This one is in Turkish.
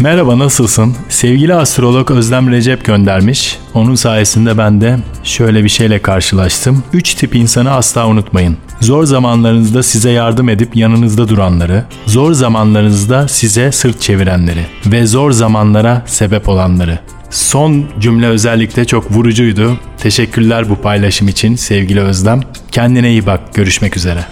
Merhaba nasılsın? Sevgili astrolog Özlem Recep göndermiş. Onun sayesinde ben de şöyle bir şeyle karşılaştım. 3 tip insanı asla unutmayın. Zor zamanlarınızda size yardım edip yanınızda duranları, zor zamanlarınızda size sırt çevirenleri ve zor zamanlara sebep olanları. Son cümle özellikle çok vurucuydu. Teşekkürler bu paylaşım için sevgili Özlem. Kendine iyi bak. Görüşmek üzere.